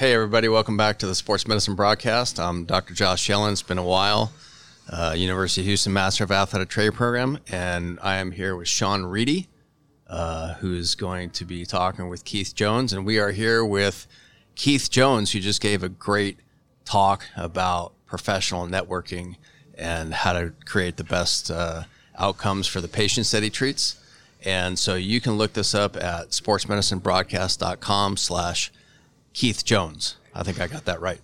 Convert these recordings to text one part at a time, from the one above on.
Hey, everybody, welcome back to the Sports Medicine Broadcast. I'm Dr. Josh Yellen. It's been a while. Uh, University of Houston Master of Athletic Training Program, and I am here with Sean Reedy, uh, who's going to be talking with Keith Jones. And we are here with Keith Jones, who just gave a great talk about professional networking and how to create the best uh, outcomes for the patients that he treats. And so you can look this up at sportsmedicinebroadcast.com slash Keith Jones. I think I got that right.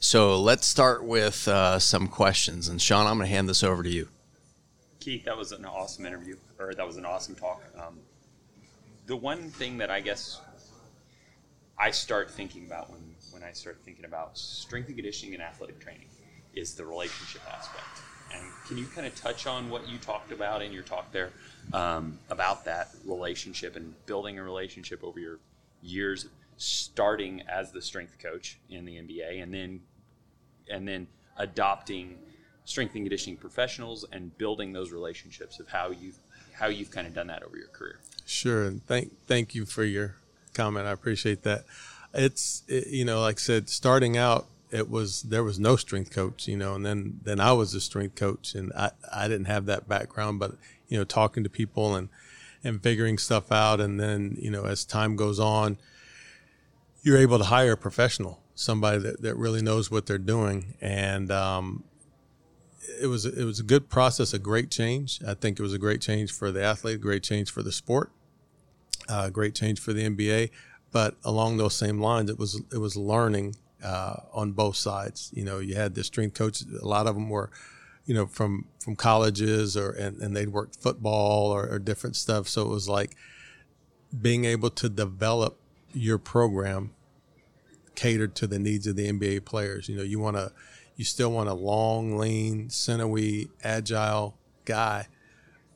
So let's start with uh, some questions. And Sean, I'm going to hand this over to you. Keith, that was an awesome interview, or that was an awesome talk. Um, the one thing that I guess I start thinking about when, when I start thinking about strength and conditioning and athletic training is the relationship aspect. And can you kind of touch on what you talked about in your talk there um, about that relationship and building a relationship over your years starting as the strength coach in the NBA and then and then adopting strength and conditioning professionals and building those relationships of how you how you've kind of done that over your career. Sure, and thank thank you for your comment. I appreciate that. It's it, you know, like I said, starting out, it was there was no strength coach, you know, and then then I was a strength coach, and I I didn't have that background, but you know, talking to people and and figuring stuff out, and then you know, as time goes on you're able to hire a professional, somebody that, that really knows what they're doing. And um, it was it was a good process, a great change. I think it was a great change for the athlete, great change for the sport, uh, great change for the NBA. But along those same lines, it was it was learning uh, on both sides. You know, you had the strength coaches. A lot of them were, you know, from from colleges or and, and they'd worked football or, or different stuff. So it was like being able to develop your program catered to the needs of the NBA players. You know, you want to, you still want a long, lean, sinewy, agile guy,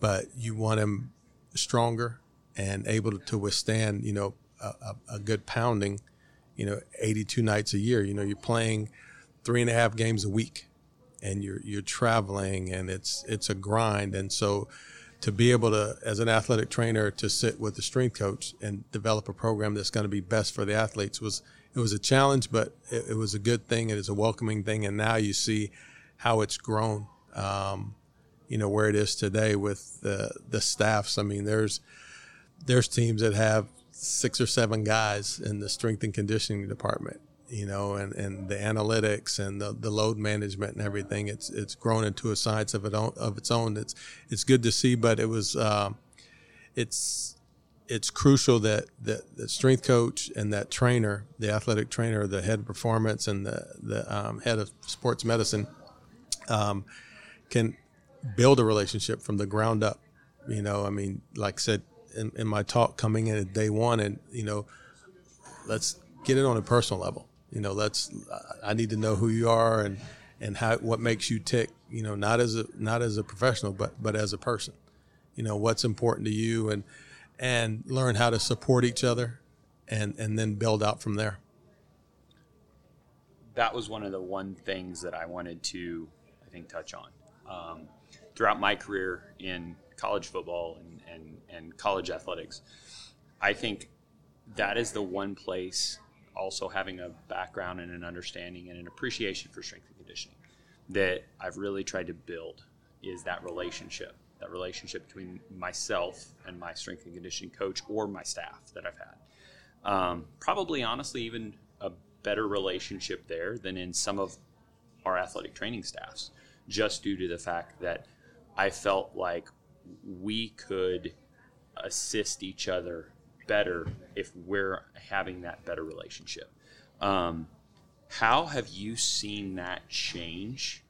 but you want him stronger and able to withstand, you know, a, a, good pounding, you know, 82 nights a year. You know, you're playing three and a half games a week and you're, you're traveling and it's, it's a grind. And so, to be able to, as an athletic trainer, to sit with the strength coach and develop a program that's going to be best for the athletes was it was a challenge, but it, it was a good thing. It is a welcoming thing, and now you see how it's grown. Um, you know where it is today with the the staffs. I mean, there's there's teams that have six or seven guys in the strength and conditioning department you know, and, and the analytics and the, the load management and everything. It's it's grown into a science of it own, of its own. It's it's good to see, but it was uh, it's it's crucial that, that the strength coach and that trainer, the athletic trainer, the head of performance, and the the um, head of sports medicine, um, can build a relationship from the ground up. You know, I mean, like I said in, in my talk coming in at day one, and you know, let's get it on a personal level you know let's i need to know who you are and and how what makes you tick you know not as a not as a professional but but as a person. You know what's important to you and and learn how to support each other and and then build out from there. That was one of the one things that i wanted to i think touch on. Um, throughout my career in college football and, and, and college athletics i think that is the one place also having a background and an understanding and an appreciation for strength and conditioning that I've really tried to build is that relationship, that relationship between myself and my strength and conditioning coach or my staff that I've had. Um, probably, honestly, even a better relationship there than in some of our athletic training staffs, just due to the fact that I felt like we could assist each other better if we're having that better relationship. Um, how have you seen that change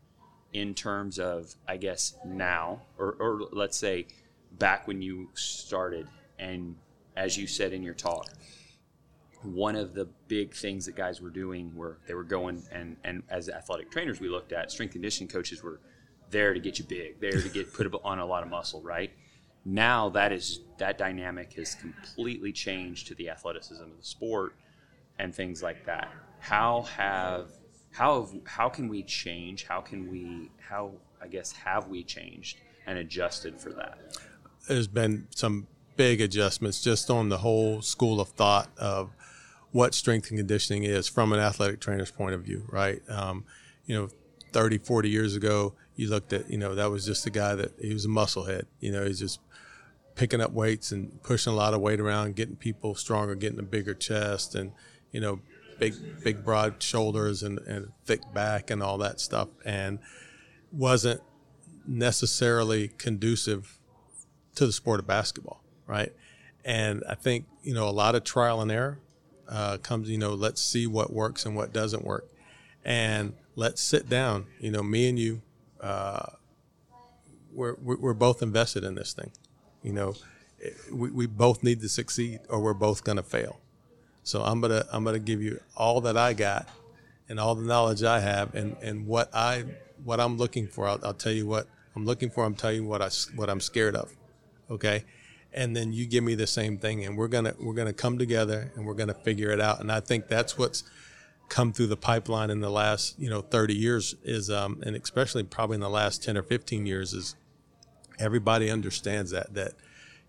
in terms of, I guess, now, or, or let's say back when you started, and as you said in your talk, one of the big things that guys were doing were they were going and and as athletic trainers we looked at strength conditioning coaches were there to get you big, there to get put on a lot of muscle, right? Now that is that dynamic has completely changed to the athleticism of the sport and things like that. How have how have, how can we change? How can we how I guess have we changed and adjusted for that? There's been some big adjustments just on the whole school of thought of what strength and conditioning is from an athletic trainer's point of view, right? Um, you know, 30, 40 years ago, you looked at, you know, that was just a guy that he was a musclehead. You know, he's just picking up weights and pushing a lot of weight around, getting people stronger, getting a bigger chest, and you know, big big broad shoulders and, and thick back and all that stuff, and wasn't necessarily conducive to the sport of basketball, right? And I think you know a lot of trial and error uh, comes. You know, let's see what works and what doesn't work, and let's sit down. You know, me and you, uh, we're we're both invested in this thing. You know, we, we both need to succeed, or we're both going to fail. So I'm gonna I'm gonna give you all that I got, and all the knowledge I have, and and what I what I'm looking for. I'll, I'll tell you what I'm looking for. I'm telling you what I what I'm scared of. Okay, and then you give me the same thing, and we're gonna we're gonna come together, and we're gonna figure it out. And I think that's what's come through the pipeline in the last you know 30 years is um, and especially probably in the last 10 or 15 years is everybody understands that that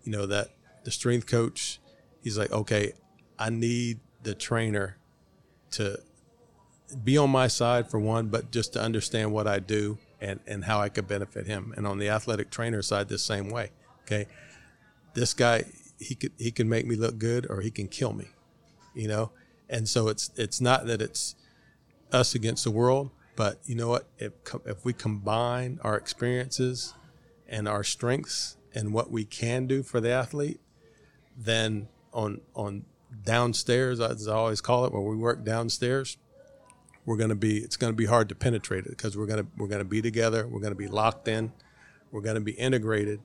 you know that the strength coach he's like okay i need the trainer to be on my side for one but just to understand what i do and and how i could benefit him. And on the athletic trainer side the same way okay? This guy he could he can make me look good or he can kill me you know and so it's it's not that it's us against the world but you know what if if we combine our experiences and our strengths and what we can do for the athlete, then on on downstairs, as I always call it, where we work downstairs, we're going to be it's going to be hard to penetrate it because we're going to we're going to be together, we're going to be locked in, we're going to be integrated.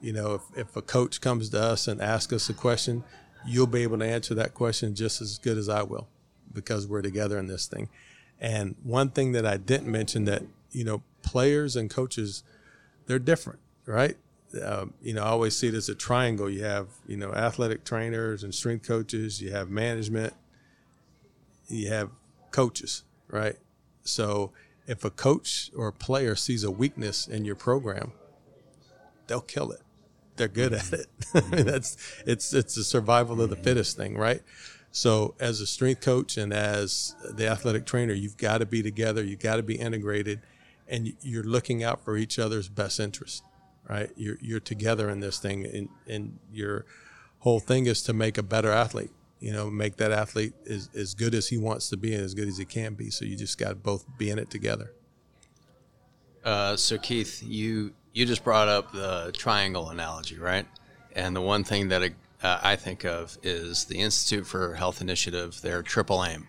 You know, if, if a coach comes to us and asks us a question, you'll be able to answer that question just as good as I will because we're together in this thing. And one thing that I didn't mention that, you know, players and coaches – they're different, right? Um, you know, I always see it as a triangle. You have, you know, athletic trainers and strength coaches, you have management, you have coaches, right? So if a coach or a player sees a weakness in your program, they'll kill it. They're good at it. That's it's it's a survival of the fittest thing, right? So as a strength coach and as the athletic trainer, you've got to be together. You've got to be integrated and you're looking out for each other's best interest, right? You're, you're together in this thing, and, and your whole thing is to make a better athlete. You know, make that athlete as, as good as he wants to be and as good as he can be. So you just got to both be in it together. Uh, so Keith, you you just brought up the triangle analogy, right? And the one thing that uh, I think of is the Institute for Health Initiative, their triple aim.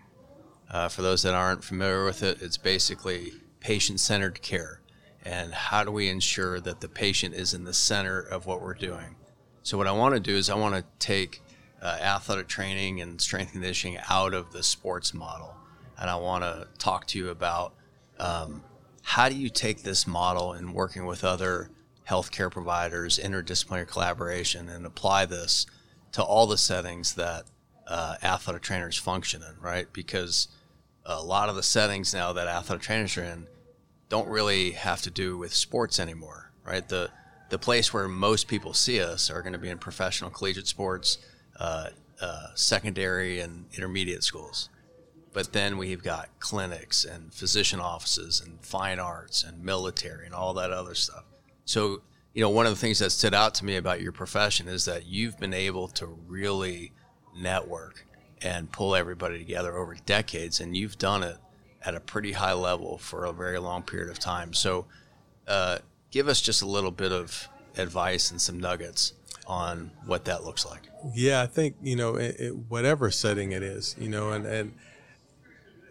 Uh, for those that aren't familiar with it, it's basically patient centered care and how do we ensure that the patient is in the center of what we're doing. So, what I want to do is I want to take uh, athletic training and strength conditioning out of the sports model. And I want to talk to you about um, how do you take this model and working with other healthcare providers, interdisciplinary collaboration, and apply this to all the settings that uh, athletic trainers function in, right? Because a lot of the settings now that athletic trainers are in don't really have to do with sports anymore, right? The the place where most people see us are going to be in professional collegiate sports, uh, uh, secondary and intermediate schools. But then we've got clinics and physician offices and fine arts and military and all that other stuff. So, you know, one of the things that stood out to me about your profession is that you've been able to really network and pull everybody together over decades, and you've done it at a pretty high level for a very long period of time. So, uh, give us just a little bit of advice and some nuggets on what that looks like. Yeah, I think you know, it, it, whatever setting it is, you know, and and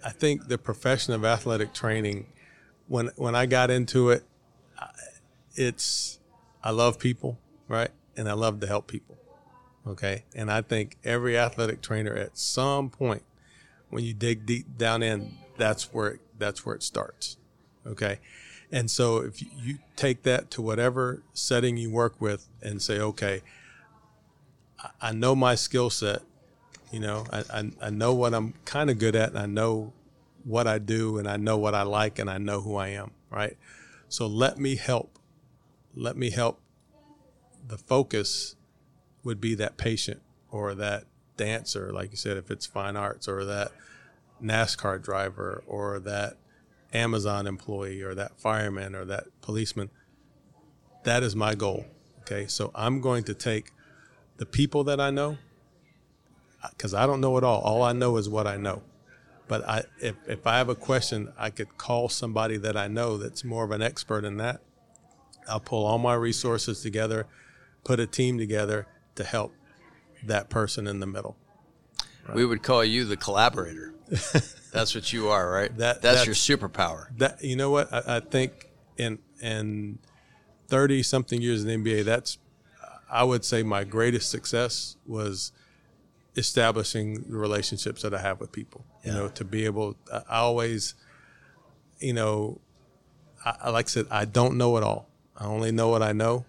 I think the profession of athletic training, when when I got into it, it's I love people, right, and I love to help people. Okay, and I think every athletic trainer at some point, when you dig deep down in, that's where it, that's where it starts. Okay. And so if you take that to whatever setting you work with and say, okay, I know my skill set, you know, I, I, I know what I'm kind of good at and I know what I do and I know what I like and I know who I am, right? So let me help. Let me help. The focus would be that patient or that dancer, like you said, if it's fine arts or that NASCAR driver or that Amazon employee or that fireman or that policeman. That is my goal. Okay. So I'm going to take the people that I know because I don't know it all. All I know is what I know. But I, if, if I have a question, I could call somebody that I know that's more of an expert in that. I'll pull all my resources together, put a team together to help that person in the middle. Right. We would call you the collaborator. that's what you are, right? That that's, that's your superpower. That you know what I, I think in in thirty something years in the NBA, that's I would say my greatest success was establishing the relationships that I have with people. Yeah. You know, to be able, I always, you know, I, like I said, I don't know it all. I only know what I know,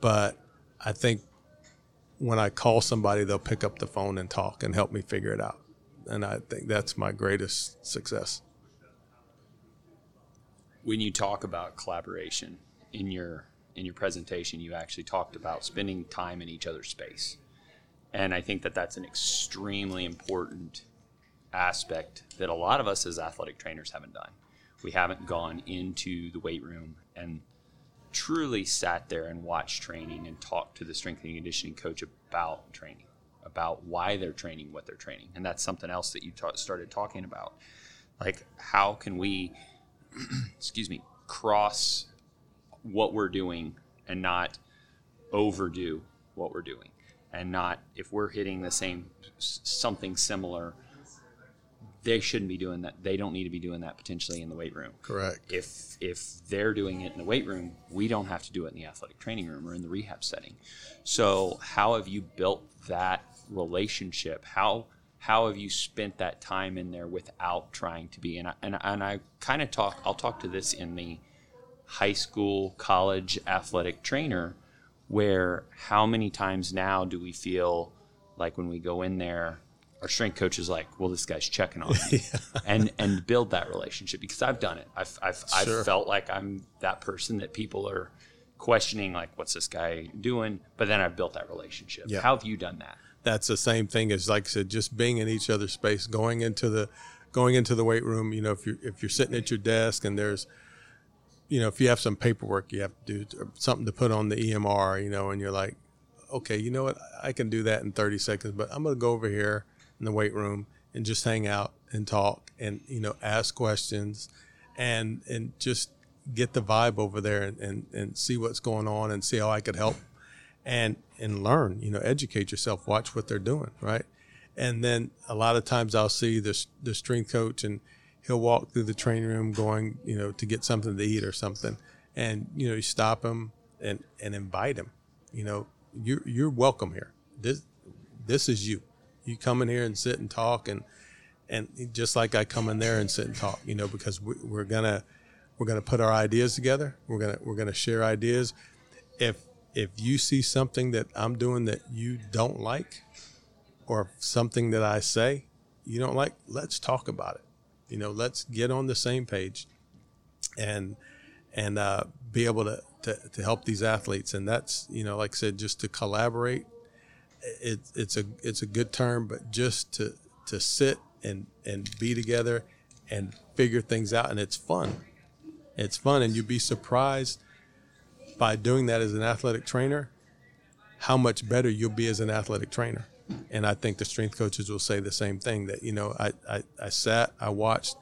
but I think when I call somebody, they'll pick up the phone and talk and help me figure it out. And I think that's my greatest success. When you talk about collaboration in your in your presentation, you actually talked about spending time in each other's space. And I think that that's an extremely important aspect that a lot of us as athletic trainers haven't done. We haven't gone into the weight room and truly sat there and watched training and talked to the strength and conditioning coach about training, about why they're training what they're training. And that's something else that you ta- started talking about. Like, how can we, excuse me, cross what we're doing and not overdo what we're doing? And not if we're hitting the same something similar they shouldn't be doing that. They don't need to be doing that potentially in the weight room. Correct. If if they're doing it in the weight room we don't have to do it in the athletic training room or in the rehab setting. So how have you built that relationship? How how have you spent that time in there without trying to be? And I, and, and I kind of talk I'll talk to this in the high school college athletic trainer where how many times now do we feel like when we go in there our strength coach is like well this guy's checking on me yeah. and and build that relationship because i've done it i've i've, sure. I've felt like i'm that person that people are questioning like what's this guy doing but then i've built that relationship yeah. how have you done that that's the same thing as like i said just being in each other's space going into the going into the weight room you know if you're if you're sitting at your desk and there's you know, if you have some paperwork you have to do, something to put on the EMR, you know, and you're like, okay, you know what, I can do that in 30 seconds, but I'm going to go over here in the weight room and just hang out and talk and, you know, ask questions and, and just get the vibe over there and, and, and see what's going on and see how I could help and, and learn, you know, educate yourself, watch what they're doing. Right. And then a lot of times I'll see the, the strength coach and, he'll walk through the training room going, you know, to get something to eat or something. And, you know, you stop him and, and invite him, you know, you're, you're welcome here. This, this is you. You come in here and sit and talk and, and just like I come in there and sit and talk, you know, because we, we're gonna, we're gonna put our ideas together. We're gonna, we're gonna share ideas. If, if you see something that I'm doing that you don't like, or something that I say you don't like, let's talk about it you know, let's get on the same page and and uh, be able to, to, to help these athletes. And that's you know, like I said, just to collaborate. It, it's a it's a good term, but just to to sit and and be together and figure things out, and it's fun. It's fun, and you'd be surprised by doing that as an athletic trainer how much better you'll be as an athletic trainer. And I think the strength coaches will say the same thing that you know I, I, I sat I watched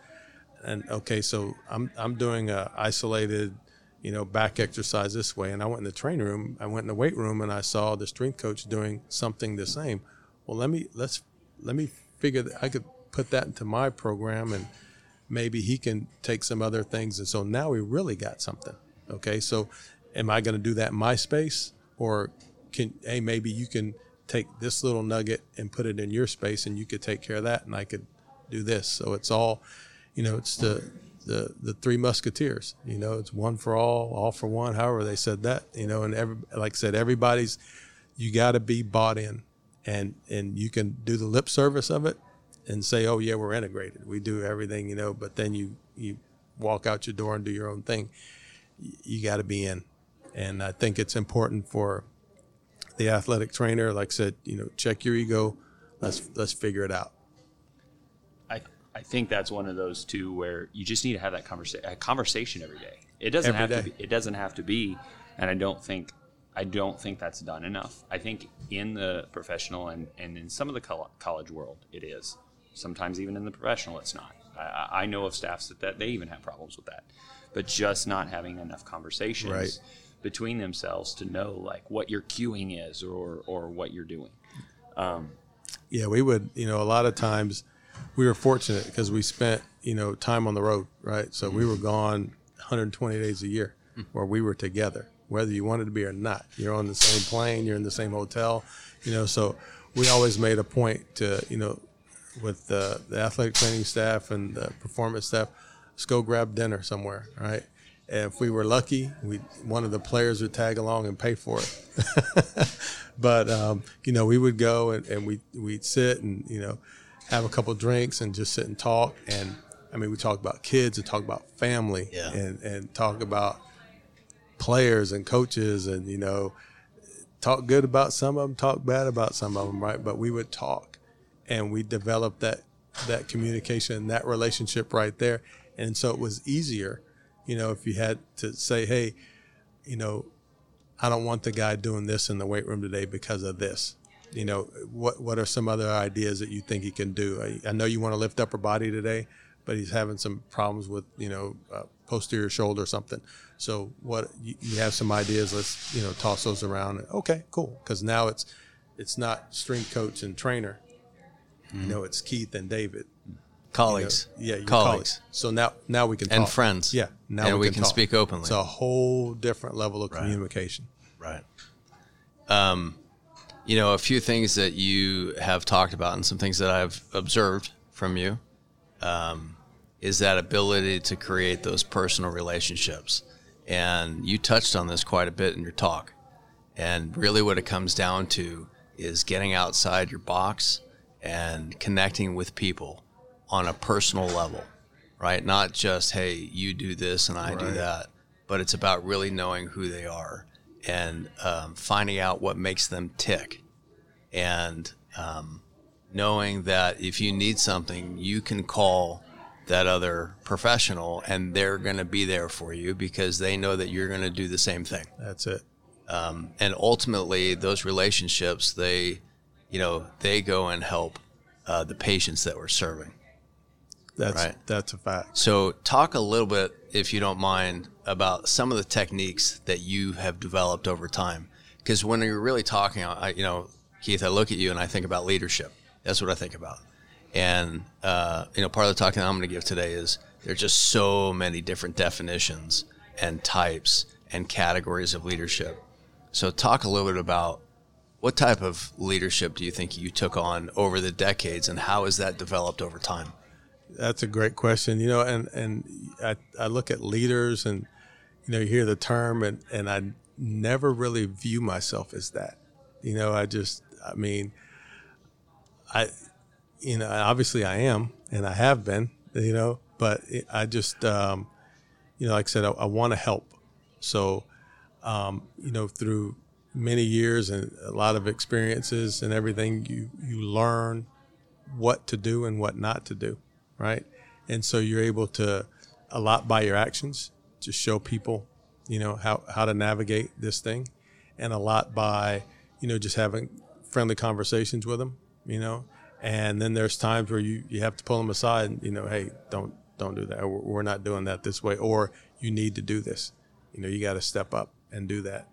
and okay so I'm I'm doing a isolated you know back exercise this way. And I went in the training room I went in the weight room and I saw the strength coach doing something the same. Well let me let's let me figure that I could put that into my program and maybe he can take some other things. And so now we really got something okay? So am I going to do that in my space or can hey maybe you can take this little nugget and put it in your space and you could take care of that and I could do this. So it's all, you know, it's the, the, the three musketeers, you know, it's one for all, all for one, however they said that, you know, and every, like I said, everybody's, you got to be bought in and, and you can do the lip service of it and say, oh yeah, we're integrated. We do everything, you know, but then you, you walk out your door and do your own thing. You got to be in. And I think it's important for the athletic trainer, like said, you know, check your ego, let's let's figure it out. I I think that's one of those two where you just need to have that conversation a conversation every day. It doesn't Every have day. to be, it doesn't have to be and I don't think I don't think that's done enough. I think in the professional and, and in some of the col- college world it is. Sometimes even in the professional it's not. I- I, I know of staffs that, that they even have problems with that. But just not having enough conversations Right. Between themselves to know like what your cueing is or or what you're doing. Um, yeah, we would, you know, a lot of times we were fortunate because we spent, you know, time on the road, right? So we were gone 120 days a year where we were together, whether you wanted to be or not. You're on the same plane, you're in the same hotel, you know, so we always made a point to, you know, with the, the athletic training staff and the performance staff, let's go grab dinner somewhere, right? If we were lucky, we one of the players would tag along and pay for it. but um, you know, we would go and, and we we'd sit and you know have a couple drinks and just sit and talk. And I mean, we talk about kids and talk about family Yeah. and and talk about players and coaches and you know talk good about some of them, talk bad about some of them, right? But we would talk, and we developed that that communication, that relationship right there, and so it was easier, you know, if you had to say, hey, you know, I don't want the guy doing this in the weight room today because of this. You know, what what are some other ideas that you think he can do? I, I know you want to lift upper body today, but he's having some problems with you know uh, posterior shoulder or something. So what you, you have some ideas? Let's you know toss those around. Okay, cool. Because now it's it's not strength coach and trainer. You know, it's Keith and David. You know, colleagues, yeah, colleagues, colleagues. So now now we can and friends. Yeah, now and we, can, talk. speak openly. It's a whole different level of communication. Right. Um, you know, a few things that you have talked about and some things that I've observed from you um, is that ability to create those personal relationships. And you touched on this quite a bit in your talk. And really, what it comes down to is getting outside your box and connecting with people on a personal level, right? Not just, hey, you do this and I do that, but it's about really knowing who they are and um, finding out what makes them tick. And um, knowing that if you need something, you can call that other professional and they're going to be there for you because they know that you're going to do the same thing That's it. and ultimately those relationships they you know they go and help uh, the patients that we're serving That's Right. that's a fact. so talk a little bit if you don't mind about some of the techniques that you have developed over time. Because when you're really talking I, you know keith i look at you and i think about leadership. That's what i think about. And uh, you know part of the talking that i'm going to give today is there's just so many different definitions and types and categories of leadership. So talk a little bit about what type of leadership do you think you took on over the decades and how has that developed over time That's a great question. You know, and and I, I look at leaders and you know you hear the term and and I never really view myself as that. You know, I just I mean, I you know obviously I am and I have been. You know, but I just um, you know like I said I, I want to help. So um, you know through many years and a lot of experiences and everything you you learn what to do and what not to do, right? And so you're able to a lot by your actions to show people, you know, how how to navigate this thing, and a lot by you know just having friendly conversations with them, you know. And then there's times where you you have to pull them aside and you know, hey, don't don't do that. We're, we're not doing that this way, or you need to do this. You know, you got to step up and do that.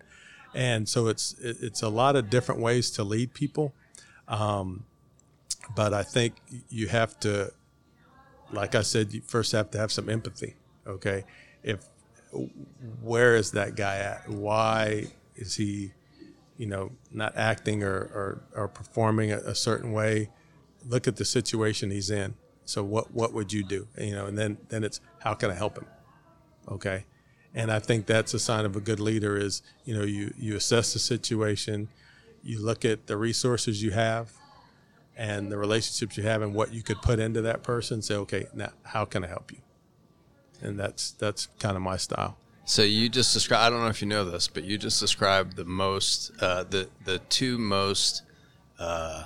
And so it's it's a lot of different ways to lead people Um, but I think you have to, like I said, you first have to have some empathy. Okay, if where is that guy at? Why is he, you know, not acting or or, or performing a, a certain way? Look at the situation he's in. So what what would you do? You know, and then then it's how can I help him? Okay, and I think that's a sign of a good leader is you know you you assess the situation, you look at the resources you have and the relationships you have and what you could put into that person say okay now how can i help you and that's that's kind of my style So you just described. I don't know if you know this, but you just described the most, uh, the the two most uh,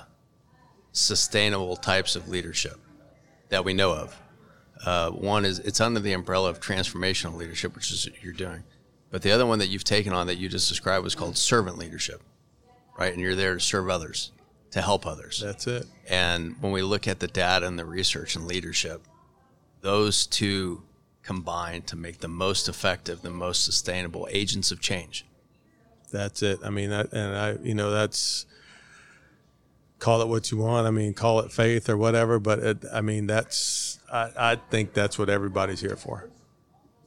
sustainable types of leadership that we know of. Uh, one is it's under the umbrella of transformational leadership, which is what you're doing. But the other one that you've taken on that you just described was called servant leadership, right? And you're there to serve others, to help others. That's it. And when we look at the data and the research and leadership, those two combine to make the most effective, the most sustainable agents of change. That's it. I mean, that, and I, you know, that's call it what you want. I mean, call it faith or whatever. But it, I mean, that's I, I think that's what everybody's here for.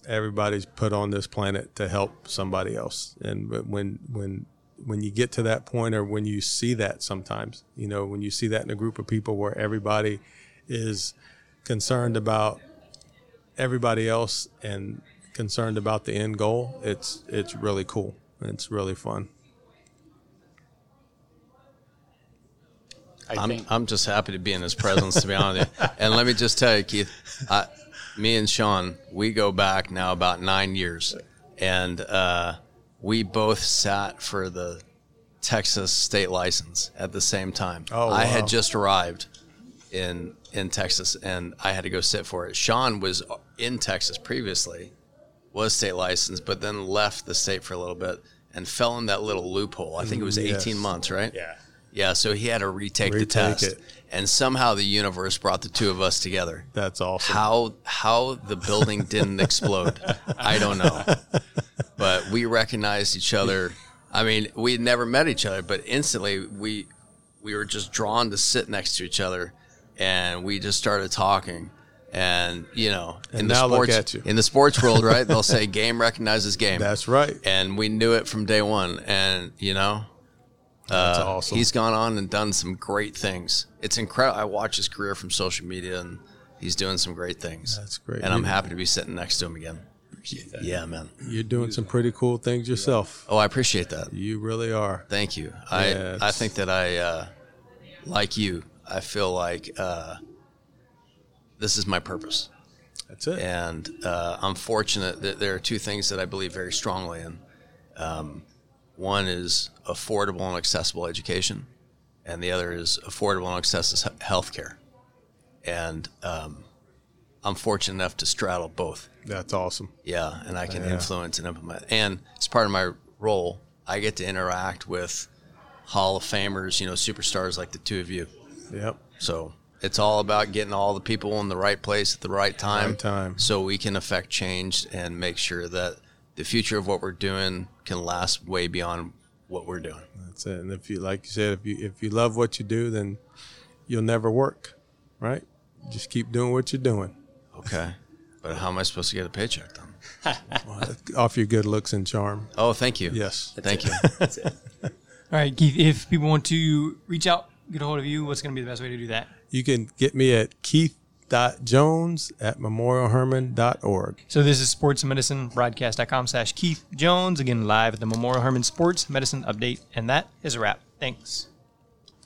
Everybody's put on this planet to help somebody else, and when when when you get to that point, or when you see that, sometimes you know when you see that in a group of people where everybody is concerned about everybody else and concerned about the end goal, it's it's really cool. It's really fun. I I'm, think I'm just happy to be in his presence, to be honest. And let me just tell you, Keith, I, me and Sean, we go back now about nine years, and uh, we both sat for the Texas state license at the same time. Oh, I had just arrived in in Texas, and I had to go sit for it. Sean was in Texas previously, was state licensed, but then left the state for a little bit and fell in that little loophole. I think it was mm, 18 Yes. months, right? yeah. Yeah, so he had to retake, the test, it. and somehow the universe brought the two of us together. That's awesome. How how the building didn't explode, I don't know, but we recognized each other. I mean, we had never met each other, but instantly we we were just drawn to sit next to each other, and we just started talking. And you know, in And the now look sports in the sports world, right? They'll say game recognizes game, That's right. and we knew it from day one. And you know, That's uh, awesome. He's gone on and done some great things. It's incredible. I watch his career from social media, and he's doing some great things. That's great. And I'm happy to be sitting next to him again. Yeah, man. You're doing some pretty cool things yourself. Oh, I appreciate that. You really are. Thank you. I Yeah, I think that I, uh, like you, I feel like uh, this is my purpose. That's it. and uh, I'm fortunate that there are two things that I believe very strongly in. Um, one is affordable and accessible education, and the other is affordable and accessible health care. And um, I'm fortunate enough to straddle both. That's awesome. Yeah, and I can Yeah. influence and implement. And as part of my role, I get to interact with Hall of Famers, you know, superstars like the two of you. Yep. So it's all about getting all the people in the right place at the right time, Right time. so we can affect change and make sure that the future of what we're doing can last way beyond what we're doing. That's it. And if you, like you said, if you if you love what you do, then you'll never work, right? Just keep doing what you're doing. Okay. But how am I supposed to get a paycheck then? Off your good looks and charm. Oh, thank you. Yes. Thank you. That's it. All right, Keith, if people want to reach out, get a hold of you, what's going to be the best way to do that? You can get me at keith.jones at memorialhermann.org. So this is sports medicine broadcast.com slash Keith Jones. Again, live at the Memorial Hermann Sports Medicine Update. And that is a wrap. Thanks.